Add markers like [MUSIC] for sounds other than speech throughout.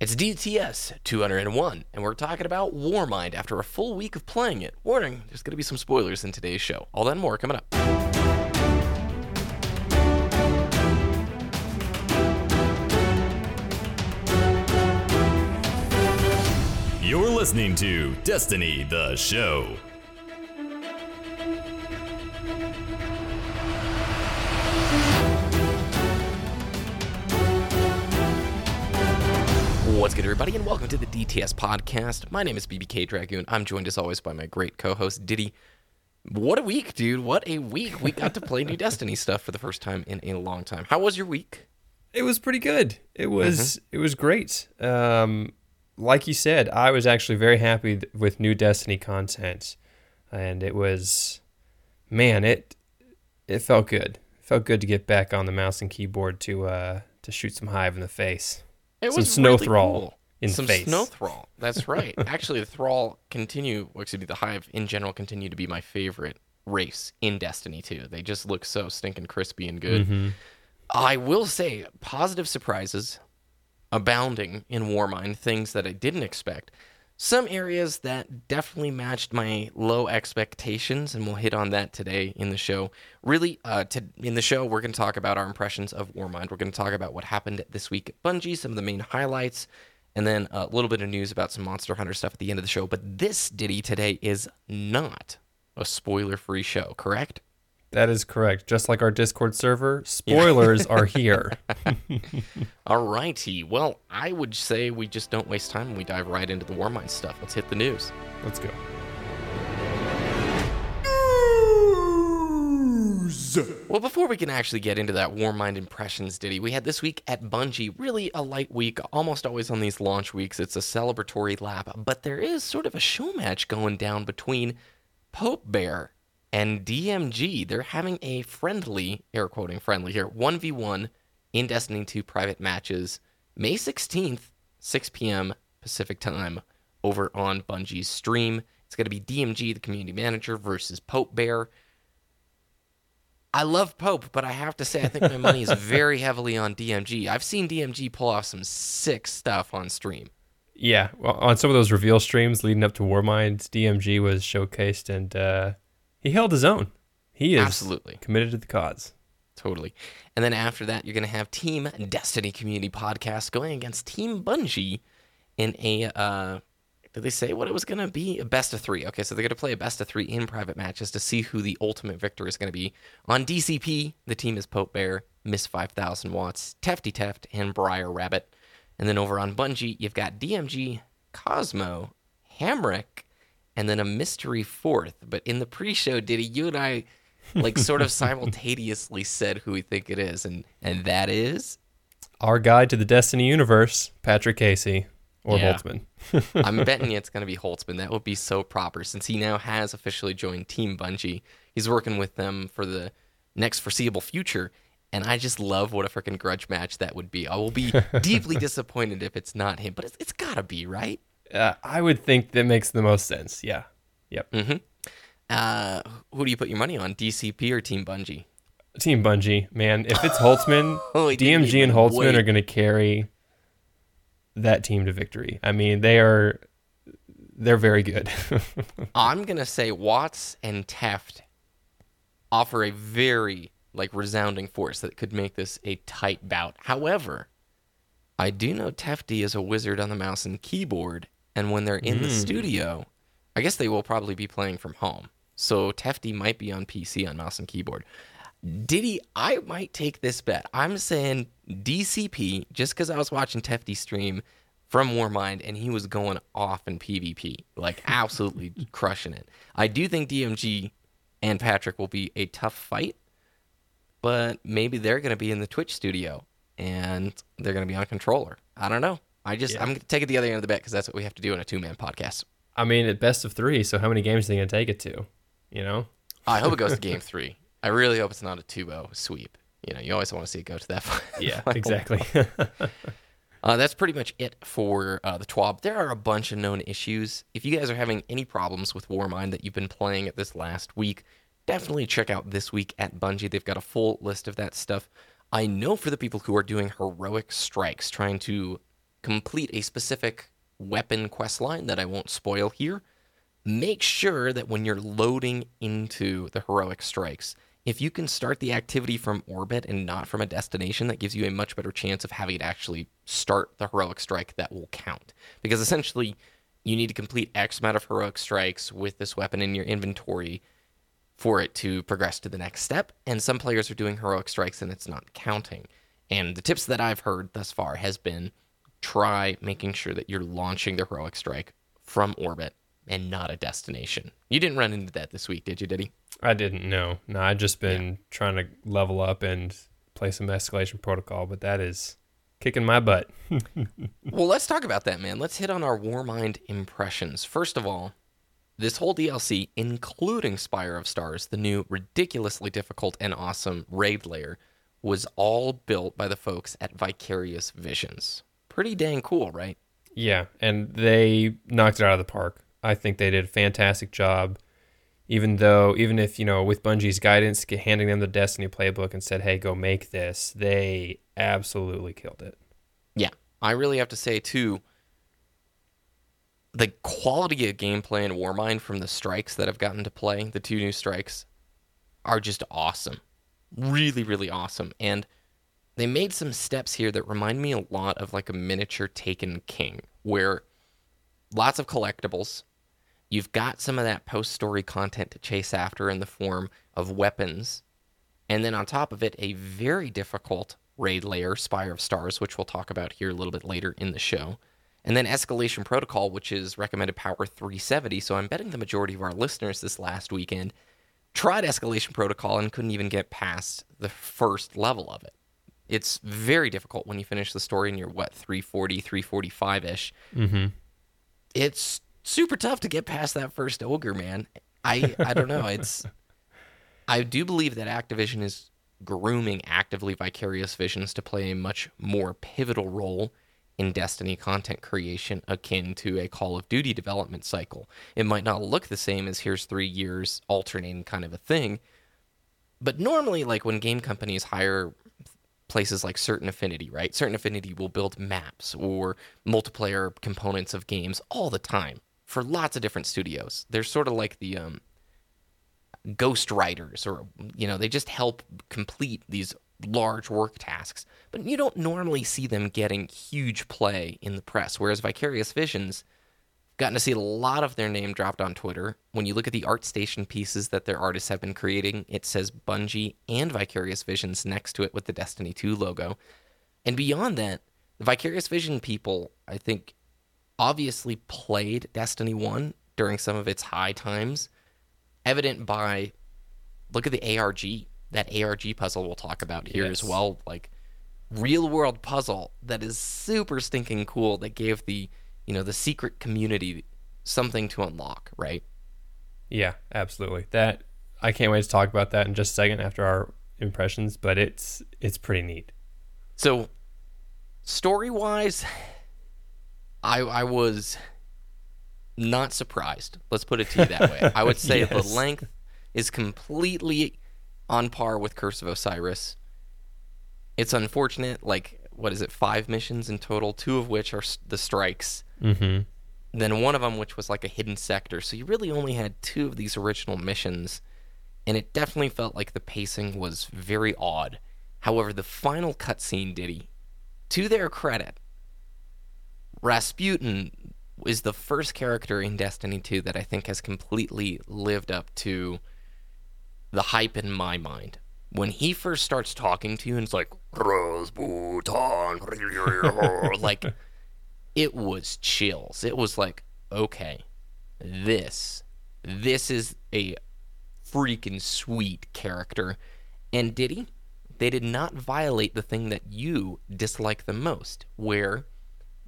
It's DTS 201, and we're talking about Warmind after a full week of playing it. Warning, there's going to be some spoilers in today's show. All that and more coming up. You're listening to Destiny the Show. What's good, everybody, and welcome to the DTS podcast. My name is BBK Dragoon. I'm joined as always by my great co-host Diddy. What a week, dude! What a week! We got to play new [LAUGHS] Destiny stuff for the first time in a long time. How was your week? It was pretty good. It was it was great. Um, like you said, I was actually very happy th- with new Destiny content, and it was, man, it it felt good. It felt good to get back on the mouse and keyboard to uh to shoot some hive in the face. It Some was snow really thrall cool. in the Some face. snow thrall. That's right. [LAUGHS] Actually, the thrall continue. Well, excuse me, the hive in general continue to be my favorite race in Destiny 2. They just look so stinking crispy and good. Mm-hmm. I will say, positive surprises abounding in Warmind. Things that I didn't expect. Some areas that definitely matched my low expectations, and we'll hit on that today in the show. Really, uh, to, in the show, we're going to talk about our impressions of Warmind. We're going to talk about what happened this week at Bungie, some of the main highlights, and then a little bit of news about some Monster Hunter stuff at the end of the show. But this Diddy today is not a spoiler-free show, correct? That is correct. Just like our Discord server, spoilers are [LAUGHS] here. All righty. Well, I would say we just don't waste time and we dive right into the Warmind stuff. Let's hit the news. Let's go. Well, before we can actually get into that Warmind impressions, Diddy, we had this week at Bungie, really a light week. Almost always on these launch weeks, it's a celebratory lap, but there is sort of a show match going down between Pope Bear and DMG. They're having a friendly, air quoting friendly here, 1v1 in Destiny 2 private matches May 16th, 6 p.m. Pacific time over on Bungie's stream. It's going to be DMG, the community manager, versus Pope Bear. I love Pope, but I have to say I think my money is [LAUGHS] very heavily on DMG. I've seen DMG pull off some sick stuff on stream. Yeah, well, on some of those reveal streams leading up to Warmind, DMG was showcased and uh, he held his own. He is Absolutely. committed to the cause. Totally. And then after that, you're going to have Team Destiny Community Podcast going against Team Bungie in a, uh, did they say what it was going to be? A best of three. Okay, so they're going to play a best of three in private matches to see who the ultimate victor is going to be. On DCP, the team is Pope Bear, Miss 5000 Watts, Tefty Teft, and Briar Rabbit. And then over on Bungie, you've got DMG, Cozmo, Hamrick, and then a mystery fourth. But in the pre-show, Diddy, you and I like sort of [LAUGHS] simultaneously said who we think it is, and and that is Our guide to the Destiny universe, Patrick Casey or Yeah. Holtzman. [LAUGHS] I'm [LAUGHS] betting it's going to be Holtzman. That would be so proper since he now has officially joined Team Bungie. He's working with them for the next foreseeable future. And I just love what a freaking grudge match that would be. I will be deeply disappointed if it's not him, but it's, it's got to be, right? Uh, I would think that makes the most sense. Yeah. Yep. Mm-hmm. Uh, who do you put your money on, DCP or Team Bungie? Team Bungie, man. If it's Holtzman, [LAUGHS] DMG and Holtzman wait. are going to carry that team to victory. I mean, they are they're very good. [LAUGHS] I'm gonna say Watts and Taft offer a very like resounding force that could make this a tight bout. However, I do know Tefty is a wizard on the mouse and keyboard, and when they're in the hmm. studio, I guess they will probably be playing from home. So Tefty might be on PC on mouse and keyboard. Diddy, I might take this bet. I'm saying DCP just because I was watching Tefty stream from Warmind and he was going off in PvP, like [LAUGHS] absolutely crushing it. I do think DMG and Patrick will be a tough fight, but maybe they're going to be in the Twitch studio and they're going to be on controller. I don't know. I just Yeah. I'm going to take it the other end of the bet because that's what we have to do in a two man podcast. I mean, at best of three. So how many games are they going to take it to? You know? I hope it goes to [LAUGHS] game three. I really hope it's not a 2-0 sweep. You know, you always want to see it go to that. [LAUGHS] fi- Yeah, exactly. [LAUGHS] Uh, that's pretty much it for uh, the TWAB. There are a bunch of known issues. If you guys are having any problems with Warmind that you've been playing at this last week, definitely check out this week at Bungie. They've got a full list of that stuff. I know for the people who are doing heroic strikes, trying to complete a specific weapon quest line that I won't spoil here, make sure that when you're loading into the heroic strikes, if you can start the activity from orbit and not from a destination, that gives you a much better chance of having it actually start the heroic strike that will count. Because essentially, you need to complete X amount of heroic strikes with this weapon in your inventory for it to progress to the next step. And some players are doing heroic strikes and it's not counting. And the tips that I've heard thus far has been try making sure that you're launching the heroic strike from orbit and not a destination. You didn't run into that this week, did you, Diddy? I didn't know. No, I've just been trying to level up and play some escalation protocol, but that is kicking my butt. [LAUGHS] well, let's talk about that, man. Let's hit on our Warmind impressions. First of all, this whole DLC, including Spire of Stars, the new ridiculously difficult and awesome raid layer, was all built by the folks at Vicarious Visions. Pretty dang cool, right? Yeah, and they knocked it out of the park. I think they did a fantastic job. Even though, even if you know, with Bungie's guidance, handing them the Destiny playbook and said, "Hey, go make this," they absolutely killed it. Yeah, I really have to say too. The quality of gameplay in Warmind from the strikes that I've gotten to play, the two new strikes, are just awesome. Really, really awesome. And they made some steps here that remind me a lot of like a miniature Taken King, where lots of collectibles. You've got some of that post story content to chase after in the form of weapons. And then on top of it, a very difficult raid layer, Spire of Stars, which we'll talk about here a little bit later in the show. And then Escalation Protocol, which is recommended power 370. So I'm betting the majority of our listeners this last weekend tried Escalation Protocol and couldn't even get past the first level of it it's very difficult when you finish the story and you're what 340 345 ish mm-hmm. it's super tough to get past that first ogre man. I i don't know. It's i do believe that activision is grooming actively vicarious visions to play a much more pivotal role in destiny content creation akin to a call of duty development cycle. It might not look the same as here's three years alternating kind of a thing but normally like when game companies hire places like Certain Affinity, right? Certain Affinity will build maps or multiplayer components of games all the time for lots of different studios. They're sort of like the um, ghost writers, or you know, they just help complete these large work tasks. But you don't normally see them getting huge play in the press. Whereas Vicarious Visions gotten to see a lot of their name dropped on Twitter. When you look at the ArtStation pieces that their artists have been creating, it says Bungie and Vicarious Visions next to it with the Destiny 2 logo. And beyond that, the Vicarious Vision people, I think, obviously played Destiny 1 during some of its high times, evident by look at the ARG, that ARG puzzle we'll talk about here yes. as well. Like, real world puzzle that is super stinking cool that gave the you know the secret community something to unlock, right? Yeah, absolutely. That I can't wait to talk about that in just a second after our impressions, but it's it's pretty neat. So, story wise, I I was not surprised. Let's put it to you that way. I would [LAUGHS] say yes. the length is completely on par with Curse of Osiris. It's unfortunate, like what is it, five missions in total, two of which are the strikes. Mm-hmm. Then one of them, which was like a hidden sector. So you really only had two of these original missions, and it definitely felt like the pacing was very odd. However, the final cutscene, Diddy, to their credit, Rasputin is the first character in Destiny 2 that I think has completely lived up to the hype in my mind when he first starts talking to you and it's like Rasputin, [LAUGHS] like it was chills. It was like, okay, this, this is a freaking sweet character. And did he? They did not violate the thing that you dislike the most, where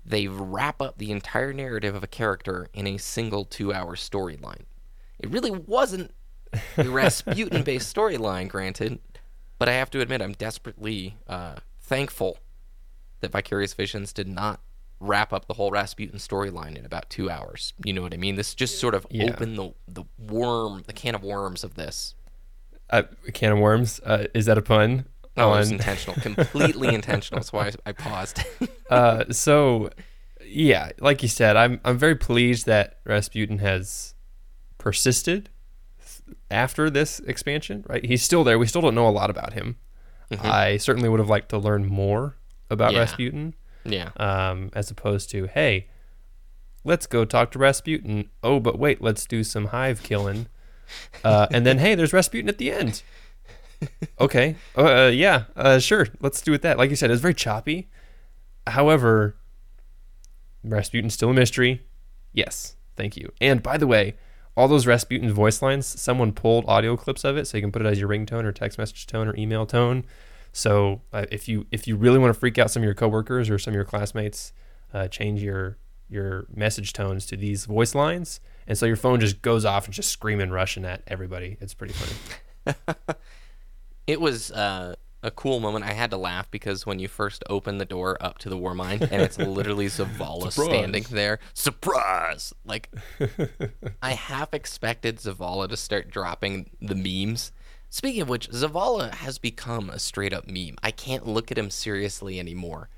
they wrap up the entire narrative of a character in a single two-hour storyline. It really wasn't a [LAUGHS] Rasputin-based storyline, granted, but I have to admit, I'm desperately uh, thankful that Vicarious Visions did not wrap up the whole Rasputin storyline in about two hours. You know what I mean? This just sort of yeah. opened the the worm, the can of worms of this. Uh, a can of worms? Uh, is that a pun? Oh, on... it was intentional, completely intentional. That's why I, I paused. [LAUGHS] uh, so yeah, like you said, I'm I'm very pleased that Rasputin has persisted after this expansion. Right, he's still there. We still don't know a lot about him. I certainly would have liked to learn more about Yeah. Rasputin, Yeah. um, as opposed to hey, let's go talk to Rasputin. Oh, but wait, let's do some hive killing, uh, and then hey, there's Rasputin at the end. [LAUGHS] Okay, uh, yeah, uh, sure, let's do it that. Like you said, it's very choppy. However, Rasputin's still a mystery. Yes, thank you. And by the way, all those Rasputin voice lines, someone pulled audio clips of it, so you can put it as your ringtone or text message tone or email tone. So uh, if you if you really want to freak out some of your coworkers or some of your classmates, uh, change your your message tones to these voice lines, and so your phone just goes off and just screaming Russian at everybody. It's pretty funny. [LAUGHS] It was uh, a cool moment. I had to laugh because when you first open the door up to the Warmind and it's [LAUGHS] literally Zavala standing there, surprise! Like, I half expected Zavala to start dropping the memes. Speaking of which, Zavala has become a straight up meme. I can't look at him seriously anymore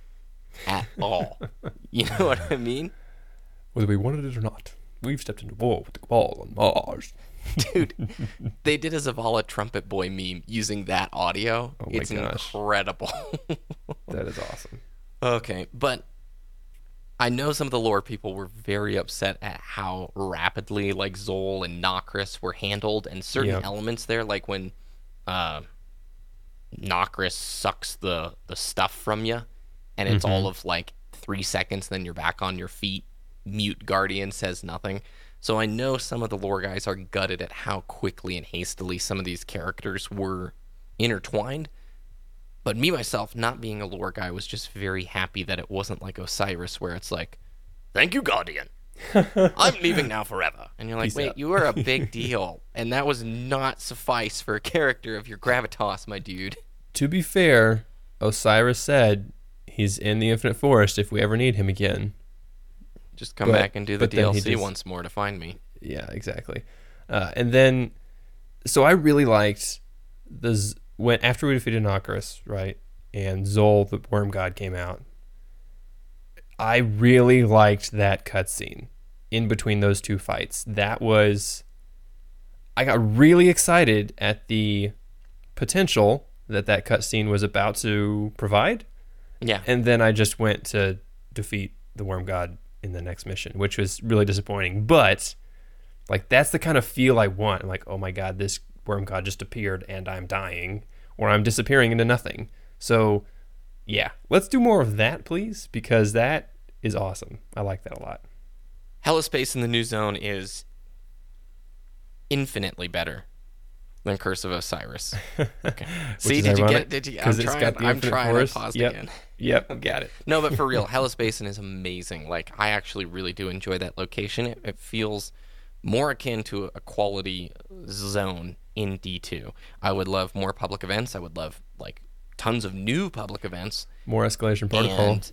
at all. you know what I mean? Whether we wanted it or not, we've stepped into war with the cabal on Mars. [LAUGHS] Dude, they did a Zavala trumpet boy meme using that audio. Oh it's gosh. incredible. [LAUGHS] That is awesome. Okay, but I know some of the lore people were very upset at how rapidly like Zol and Nokris were handled, and certain Yeah. elements there, like when uh, Nokris sucks the the stuff from you, and it's all of like three seconds, then you're back on your feet. Mute Guardian says nothing. So I know some of the lore guys are gutted at how quickly and hastily some of these characters were intertwined. But me myself, not being a lore guy, was just very happy that it wasn't like Osiris, where it's like, "Thank you, Guardian. [LAUGHS] I'm leaving now forever." And you're like, Peace "Wait, out." you were a [LAUGHS] big deal, and that was not suffice for a character of your gravitas, my dude." To be fair, Osiris said he's in the Infinite Forest if we ever need him again. Just come But- back and do the but then he DLC just- once more to find me. Yeah, exactly. Uh, and then, so I really liked the when after we defeated Nokris, right, and Zol the Worm God came out. I really liked that cutscene in between those two fights. That was, I got really excited at the potential that that cutscene was about to provide Yeah, and then I just went to defeat the worm god in the next mission, which was really disappointing. But like that's the kind of feel I want. I'm like, oh my god, this worm god just appeared and I'm dying, or I'm disappearing into nothing. So yeah, let's do more of that, please, because that is awesome. I like that a lot. Hellaspace in the new zone is infinitely better than Curse of Osiris. [LAUGHS] Okay. See, did you get? Did you? I'm 'cause it's trying. I'm trying. I paused Yep. again. Yep, got it. No, but for real, [LAUGHS] Hellas Basin is amazing. Like I actually really do enjoy that location. It, it feels more akin to a quality zone in D2. I would love more public events. I would love like tons of new public events. More escalation protocol. And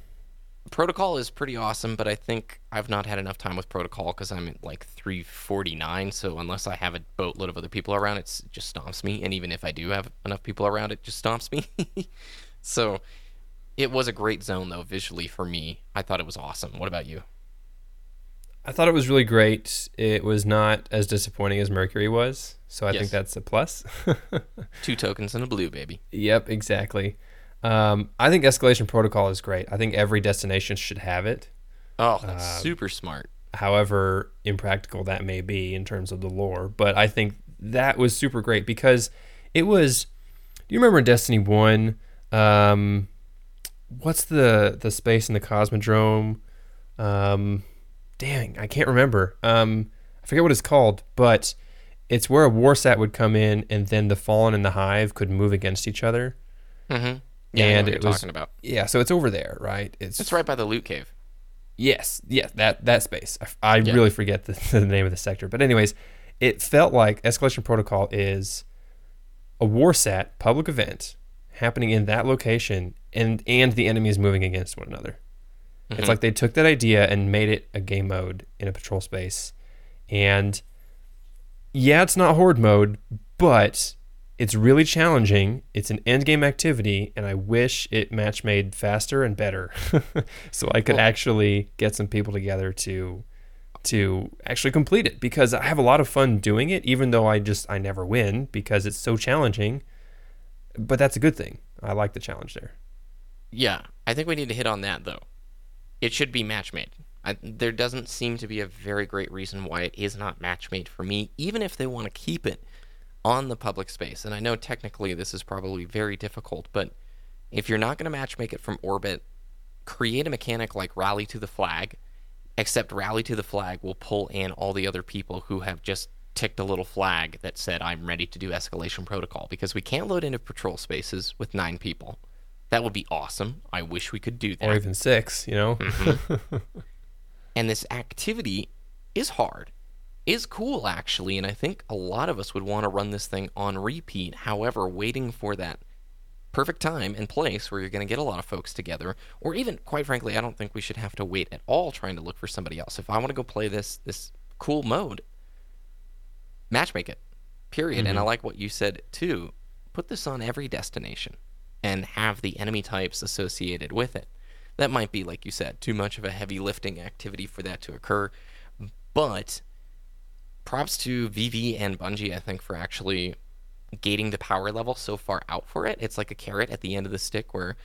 protocol is pretty awesome, but I think I've not had enough time with protocol because I'm at like 349. So unless I have a boatload of other people around, it just stomps me. And even if I do have enough people around, it just stomps me. [LAUGHS] so it was a great zone though visually for me. I thought it was awesome. What about you? I thought it was really great. It was not as disappointing as Mercury was, so I Yes. think that's a plus. [LAUGHS] Two tokens and a blue baby. Yep, exactly. Um, I think escalation protocol is great. I think every destination should have it. Oh, that's super smart. However impractical that may be in terms of the lore, but I think that was super great because it was. Do you remember in Destiny One? Um, what's the the space in the Cosmodrome? Um, dang, I can't remember. Um, I forget what it's called, but it's where a warsat would come in, and then the Fallen and the Hive could move against each other. Mm-hmm. Yeah, and it you're was talking about. yeah. So it's over there, right? It's It's right by the loot cave. Yes, yes, that that space. I, I Yeah. really forget the, [LAUGHS] the name of the sector, but anyways, it felt like Escalation Protocol is a warsat public event happening in that location, and and the enemies moving against one another. It's mm-hmm. like they took that idea and made it a game mode in a patrol space, and yeah, it's not horde mode, but It's really challenging. It's an end game activity, and I wish it match made faster and better, [LAUGHS] so I could Well- actually get some people together to to actually complete it because I have a lot of fun doing it, even though I just I never win because it's so challenging. But that's a good thing. I like the challenge there. Yeah, I think we need to hit on that though. It should be match made. I, there doesn't seem to be a very great reason why it is not match made for me, even if they want to keep it on the public space. And I know technically this is probably very difficult, but if you're not going to match make it from orbit, create a mechanic like rally to the flag, except rally to the flag will pull in all the other people who have just ticked a little flag that said I'm ready to do escalation protocol because we can't load into patrol spaces with 9 people. That would be awesome. I wish we could do that. Or even six, you know? Mm-hmm. [LAUGHS] and this activity is hard. Is cool actually and i think a lot of us would want to run this thing on repeat. However waiting for that perfect time and place where you're going to get a lot of folks together or even quite frankly i don't think we should have to wait at all trying to look for somebody else. If i want to go play this this cool mode matchmake it period. And i mm-hmm. like what you said too. Put this on every destination and have the enemy types associated with it that might be like you said too much of a heavy lifting activity for that to occur but props to VV and Bungie, I think, for actually gating the power level so far out for it. It's like a carrot at the end of the stick where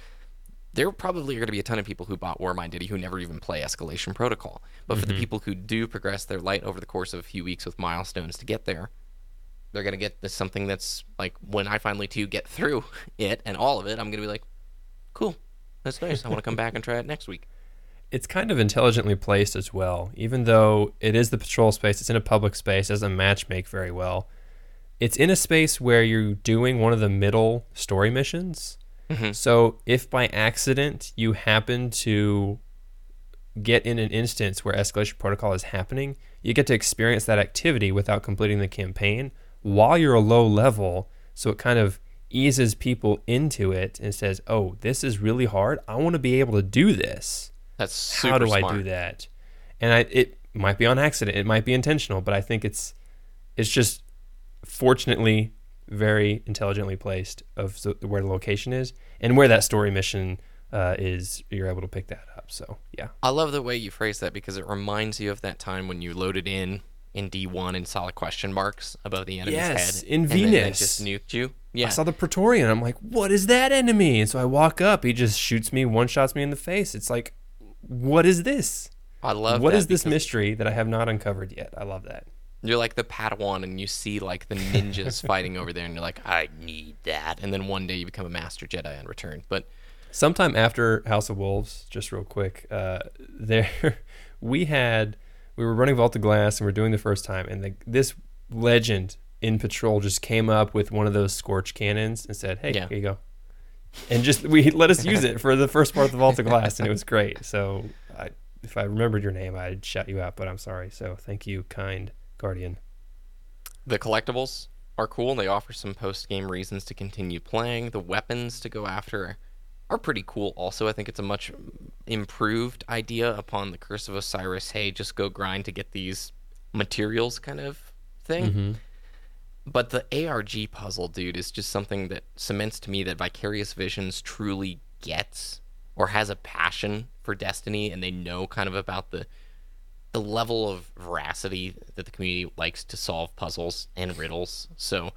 there probably are going to be a ton of people who bought War Minded who never even play Escalation Protocol. But for the mm-hmm. people who do progress their light over the course of a few weeks with milestones to get there, they're going to get this something that's like when I finally do get through [LAUGHS] it and all of it, I'm going to be like, cool, that's nice. I want to come back and try it next week. it's kind of intelligently placed as well. Even though it is the patrol space, it's in a public space, doesn't match make very well. It's in a space where you're doing one of the middle story missions. Mm-hmm. So if by accident you happen to get in an instance where escalation protocol is happening, you get to experience that activity without completing the campaign while you're a low level. So it kind of eases people into it and says, "Oh, this is really hard. I want to be able to do this." That's super how do I do that? And I, it might be on accident, it might be intentional, but I think it's it's just fortunately very intelligently placed of where the location is and where that story mission uh, is. You're able to pick that up. So yeah, I love the way you phrase that because it reminds you of that time when you loaded in in D1 and saw the question marks above the enemy's head. Yes, head. in and then it just nuked you. Yeah. I saw the Praetorian. I'm like, what is that enemy? And so I walk up. He just shoots me, one shots me in the face. It's like, what is this? I love What is this mystery that I have not uncovered yet? I love that. You're like the Padawan and you see like the ninjas [LAUGHS] fighting over there and you're like, I need that. And then one day you become a Master Jedi in return. But sometime after House of Wolves, just real quick, uh, [LAUGHS] there we had we were running Vault of Glass and we're doing the first time, and the, this legend in patrol just came up with one of those scorch cannons and said, "Hey, Yeah. here you go," and just we [LAUGHS] let us use it for the first part of the Vault of Glass, and it was great. So, I, if I remembered your name, I'd shout you out, but I'm sorry. So, thank you, kind guardian. the collectibles are cool. They offer some post game reasons to continue playing. The weapons to go after are pretty cool also. I think it's a much improved idea upon the Curse of Osiris. Hey, just go grind to get these materials kind of thing. Mm-hmm. But the ARG puzzle, dude, is just something that cements to me that Vicarious Visions truly gets or has a passion for Destiny and they know kind of about the the level of veracity that the community likes to solve puzzles and riddles. So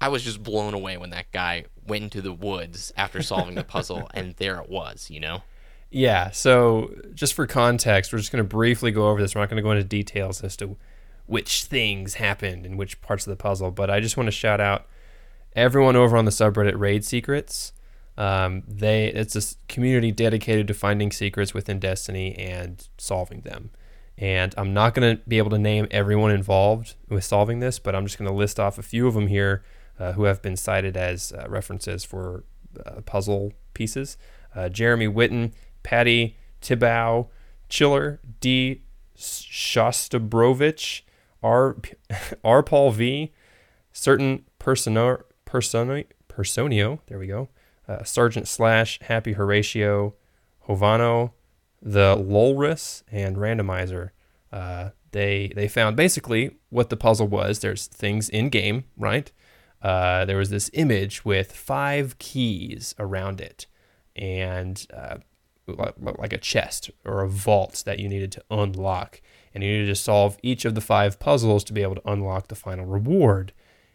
I was just blown away when that guy went into the woods after solving the puzzle [LAUGHS] and there it was, you know? Yeah. So, just for context, we're just going to briefly go over this. We're not going to go into details as to which things happened in which parts of the puzzle, but I just want to shout out everyone over on the subreddit Raid Secrets. Um, they it's a community dedicated to finding secrets within Destiny and solving them. And I'm not going to be able to name everyone involved with solving this, but I'm just going to list off a few of them here uh, who have been cited as uh, references for uh, puzzle pieces. Uh, Jeremy Witten, Patty Tibow, Chiller, D. Shostabrovich, R. [LAUGHS] R. Paul V, certain persono, personi, personio, there we go, uh, Sergeant Slash, Happy Horatio, Hovano, the Lolris, and Randomizer. Uh, they they found basically what the puzzle was. There's things in game, right? Uh, there was this image with five keys around it, and uh, like a chest or a vault that you needed to unlock, and you needed to solve each of the five puzzles to be able to unlock the final reward.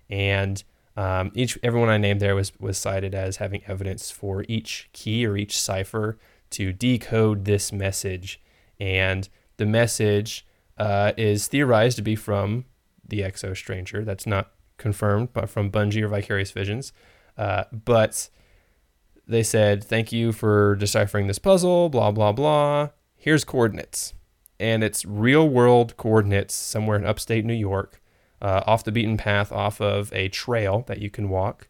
And um, each everyone I named there was was cited as having evidence for each key or each cipher to decode this message, and the message uh, is theorized to be from the Exo Stranger. That's not confirmed, but from Bungie or Vicarious Visions. Uh, but they said, "Thank you for deciphering this puzzle." Blah blah blah. Here's coordinates, and it's real world coordinates somewhere in upstate New York uh, off the beaten path, off of a trail that you can walk.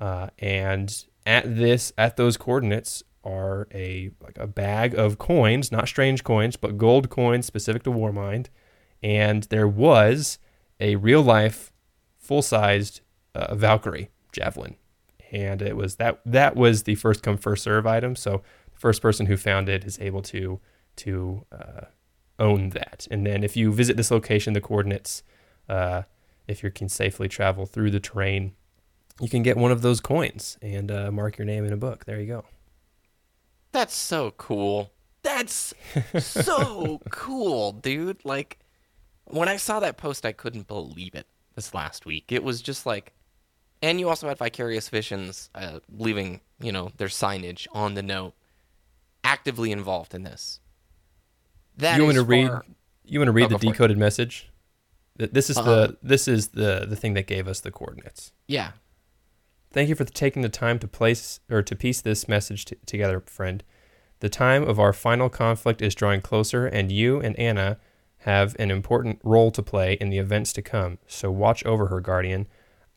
Uh, and at this, at those coordinates, are a like a bag of coins, not strange coins, but gold coins specific to Warmind. And there was a real life, full sized uh, Valkyrie javelin, and it was that that was the first come first serve item. So the first person who found it is able to to uh, own that. And then if you visit this location, the coordinates uh, if you can safely travel through the terrain, you can get one of those coins and uh, mark your name in a book. There you go. That's so cool. That's so [LAUGHS] cool, dude. Like, when I saw that post, I couldn't believe it this last week. It was just like, and you also had Vicarious Visions uh, leaving, you know, their signage on the note, actively involved in this. That you want to read? You want to read oh, the decoded message? This is uh the this is the the thing that gave us the coordinates. Yeah. Thank you for taking the time to place or to piece this message t- together, friend. The time of our final conflict is drawing closer, and you and Anna have an important role to play in the events to come. So watch over her, Guardian.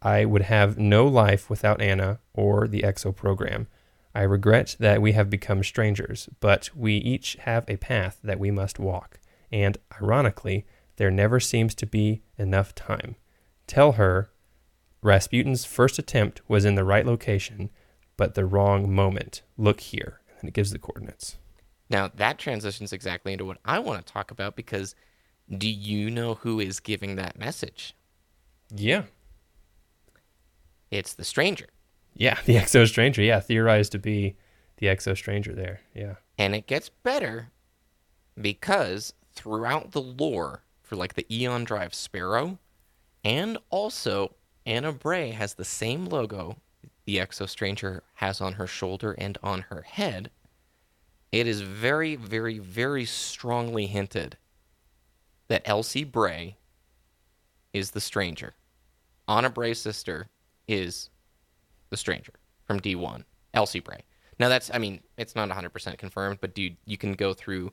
I would have no life without Anna or the EXO program. I regret that we have become strangers, but we each have a path that we must walk. And ironically, there never seems to be enough time. Tell her Rasputin's first attempt was in the right location, but the wrong moment. Look here. And it gives the coordinates. Now, that transitions exactly into what I want to talk about because do you know who is giving that message? Yeah. It's the stranger. Yeah, [LAUGHS] the Exo Stranger. Yeah, theorized to be the Exo Stranger there. Yeah. And it gets better because throughout the lore, for like the Eon Drive Sparrow. And also, Anna Bray has the same logo the Exo Stranger has on her shoulder and on her head. It is very, very, very strongly hinted that Elsie Bray is the stranger. Anna Bray's sister is the stranger from D1, Elsie Bray. Now that's, I mean, it's not 100% confirmed, but dude, you can go through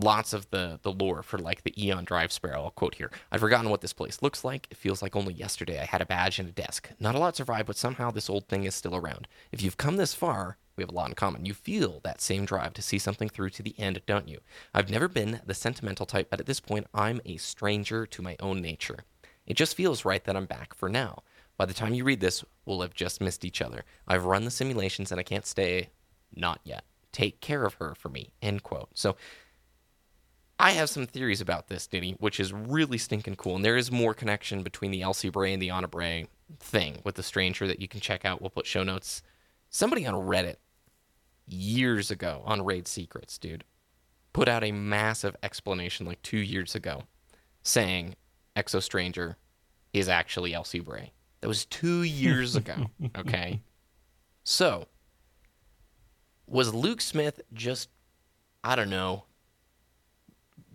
lots of the the lore for like the Eon Drive Sparrow. I'll quote here. I've forgotten what this place looks like. It feels like only yesterday I had a badge and a desk. Not a lot survived, but somehow this old thing is still around. If you've come this far, we have a lot in common. You feel that same drive to see something through to the end, don't you? I've never been the sentimental type, but at this point, I'm a stranger to my own nature. It just feels right that I'm back for now. By the time you read this, we'll have just missed each other. I've run the simulations and I can't stay. Not yet. Take care of her for me. End quote. So I have some theories about this, Diddy, which is really stinking cool. And there is more connection between the Elsie Bray and the Anna Bray thing with the stranger that you can check out. We'll put show notes. Somebody on Reddit years ago on Raid Secrets, dude, put out a massive explanation like two years ago saying Exo Stranger is actually Elsie Bray. That was two years ago, [LAUGHS] okay? So, was Luke Smith just, I don't know,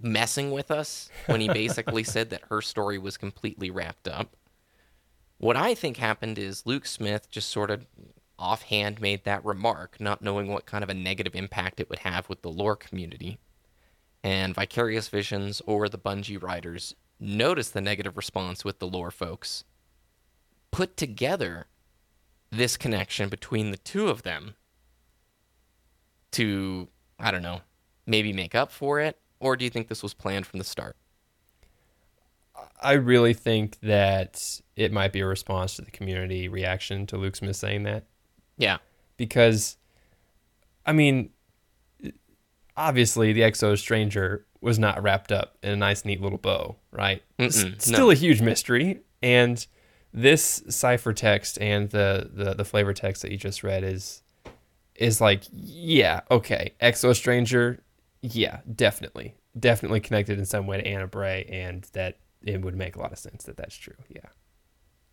messing with us when he basically [LAUGHS] said that her story was completely wrapped up. What I think happened is Luke Smith just sort of offhand made that remark, not knowing what kind of a negative impact it would have with the lore community. And Vicarious Visions or the Bungie writers noticed the negative response with the lore folks, put together this connection between the two of them to, I don't know, maybe make up for it or do you think this was planned from the start? I really think that it might be a response to the community reaction to Luke Smith saying that. Yeah. Because, I mean, obviously the Exo Stranger was not wrapped up in a nice, neat little bow, right? still no. a huge mystery. And this cipher text and the, the the flavor text that you just read is is like yeah okay exo stranger yeah definitely definitely connected in some way to Anna Bray and that it would make a lot of sense that that's true yeah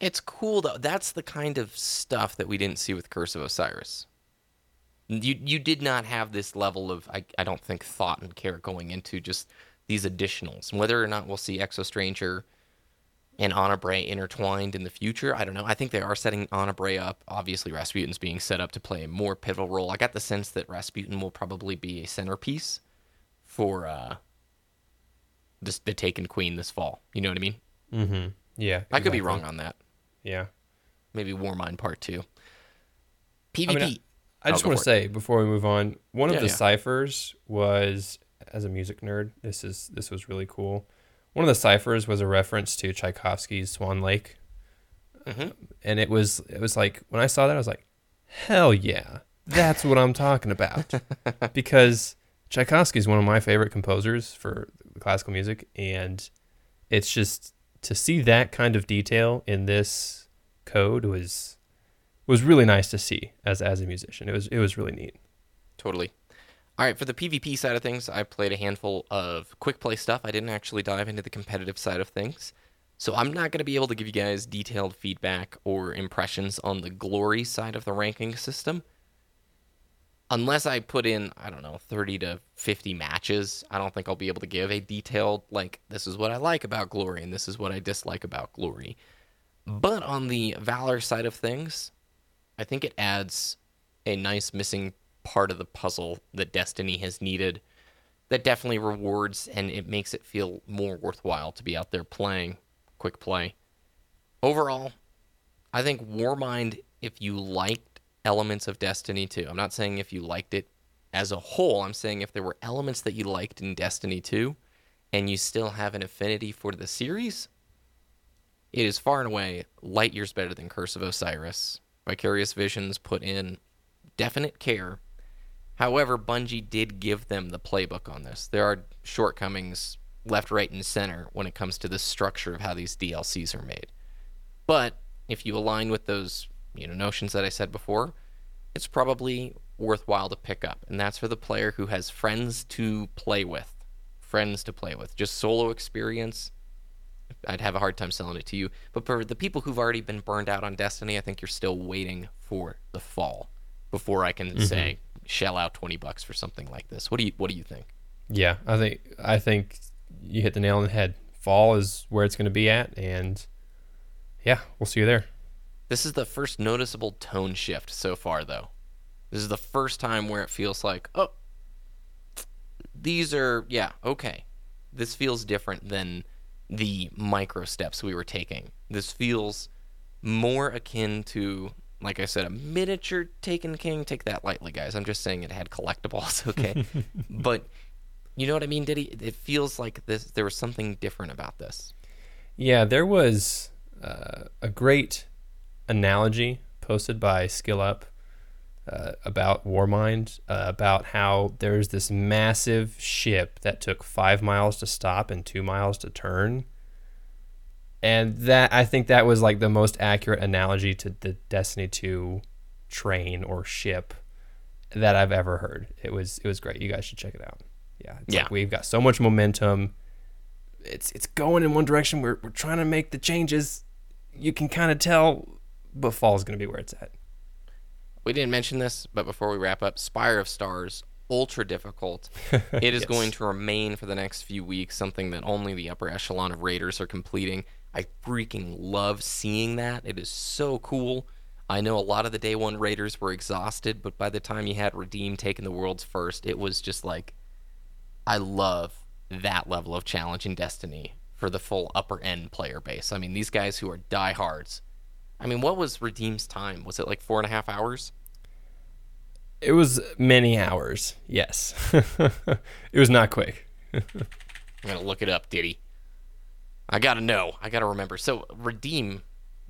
It's cool though. That's the kind of stuff that we didn't see with Curse of Osiris. You you did not have this level of I, I don't think thought and care going into just these additionals. And whether or not we'll see Exo Stranger and Anna Bray intertwined in the future, I don't know. I think they are setting Anna Bray up. Obviously, Rasputin's being set up to play a more pivotal role. I got the sense that Rasputin will probably be a centerpiece for uh this the Taken Queen this fall. You know what I mean? mm-hmm yeah I could be wrong on that. Yeah maybe Warmind Part Two. PvP. I mean, I Oh, just want to say before we move on, one Yeah, of the yeah. ciphers was as a music nerd. This is this was really cool. One of the ciphers was a reference to Tchaikovsky's Swan Lake, Mhm. and it was it was like when I saw that I was like, hell yeah, that's what I'm talking about, [LAUGHS] because Tchaikovsky is one of my favorite composers for classical music, and it's just to see that kind of detail in this code was was really nice to see as as a musician. It was it was really neat. Totally. All right, for the PvP side of things, I played a handful of quick play stuff. I didn't actually dive into the competitive side of things. So I'm not going to be able to give you guys detailed feedback or impressions on the glory side of the ranking system. Unless I put in, I don't know, 30 to 50 matches, I don't think I'll be able to give a detailed, like, this is what I like about glory and this is what I dislike about glory. But on the Valor side of things, I think it adds a nice missing part of the puzzle that Destiny has needed that definitely rewards and it makes it feel more worthwhile to be out there playing quick play. Overall, I think Warmind, if you liked elements of Destiny 2, I'm not saying if you liked it as a whole, I'm saying if there were elements that you liked in Destiny 2 and you still have an affinity for the series, it is far and away light years better than Curse of Osiris. Vicarious Visions put in definite care. However, Bungie did give them the playbook on this. There are shortcomings left, right, and center when it comes to the structure of how these DLCs are made. But if you align with those, you know, notions that I said before, it's probably worthwhile to pick up. And that's for the player who has friends to play with. Friends to play with. Just solo experience, I'd have a hard time selling it to you. But for the people who've already been burned out on Destiny, I think you're still waiting for the fall before I can mm-hmm. say shell out twenty bucks for something like this. What do you What do you think? Yeah, I think I think you hit the nail on the head. Fall is where it's going to be at, and yeah, we'll see you there. This is the first noticeable tone shift so far, though. This is the first time where it feels like, oh, these are yeah okay. This feels different than the micro steps we were taking. This feels more akin to, like I said, a miniature Taken King. Take that lightly, guys. I'm just saying it had collectibles, [LAUGHS] okay? [LAUGHS] but you know what I mean, Diddy? It feels like this. There was something different about this. Yeah, there was uh, a great analogy posted by Skill Up uh, about Warmind, uh, about how there's this massive ship that took five miles to stop and two miles to turn. And that I think that was like the most accurate analogy to the Destiny 2 train or ship that I've ever heard. It was it was great. You guys should check it out. Yeah, Yeah. like we've got so much momentum. It's it's going in one direction. We're we're trying to make the changes. You can kind of tell, but fall is going to be where it's at. We didn't mention this, but before we wrap up, Spire of Stars, ultra difficult. [LAUGHS] It is Yes. going to remain for the next few weeks something that only the upper echelon of raiders are completing. I freaking love seeing that. It is so cool. I know a lot of the day one raiders were exhausted, but by the time you had Redeem taking the world's first, it was just like I love that level of challenge in Destiny for the full upper end player base. I mean, these guys who are diehards. I mean, what was Redeem's time? Was it like four and a half hours? It was many hours. Yes, [LAUGHS] it was not quick. [LAUGHS] I'm gonna look it up, Diddy. I gotta know. I gotta remember. So Redeem,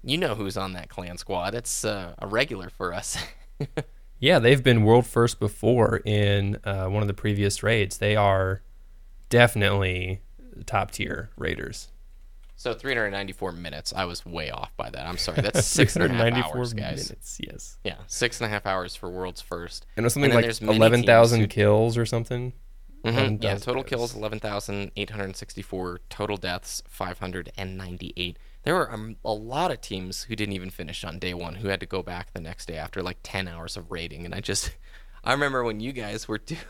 you know who's on that clan squad. It's uh, a regular for us. [LAUGHS] Yeah, they've been world first before in uh, one of the previous raids. They are definitely top tier raiders. So 394 minutes. I was way off by that. I'm sorry. That's six and a half [LAUGHS] 694 hours, guys. minutes. Yes. Yeah, six and a half hours for world's first. And it was something then like eleven thousand kills or something. Mhm, 11,000 Yeah, total kills. kills 11,864. Total deaths 598. There were um, a lot of teams who didn't even finish on day one, who had to go back the next day after like 10 hours of raiding. And I just, [LAUGHS] I remember when you guys were [LAUGHS] doing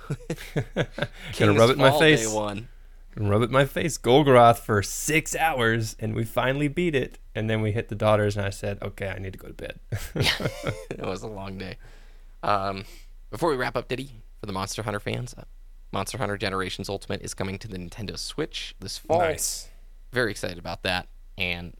Gonna rub it in my face. Day one. Rub it in my face, Golgoroth for six hours, and we finally beat it. And then we hit the daughters, and I said, "Okay, I need to go to bed." [LAUGHS] it was a long day. Um, before we wrap up, Diddy, for the Monster Hunter fans, uh, Monster Hunter Generations Ultimate is coming to the Nintendo Switch this fall. nice. Very excited about that, and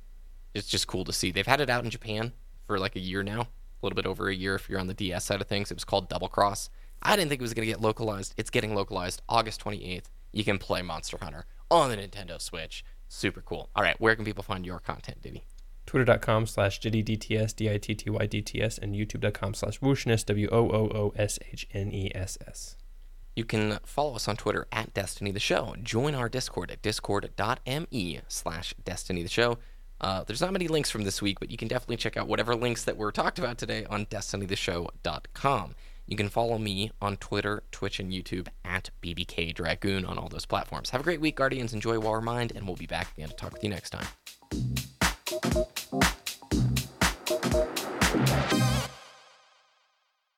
it's just cool to see. They've had it out in Japan for like a year now, a little bit over a year if you're on the DS side of things. It was called Double Cross. I didn't think it was going to get localized. It's getting localized August 28th. You can play Monster Hunter on the Nintendo Switch. Super cool. All right, where can people find your content, Diddy? Twitter.com slash DittyDTS, D-I-T-T-Y-D-T-S, and YouTube.com slash Woooshness, W-O-O-O-S-H-N-E-S-S. You can follow us on Twitter at Destiny the Show. Join our Discord at discord.me slash Destiny the Show. Uh, there's not many links from this week, but you can definitely check out whatever links that were talked about today on destinytheshow.com. You can follow me on Twitter, Twitch, and YouTube at BBK Dragoon on all those platforms. Have a great week, Guardians. Enjoy Warmind, and we'll be back again to talk with you next time.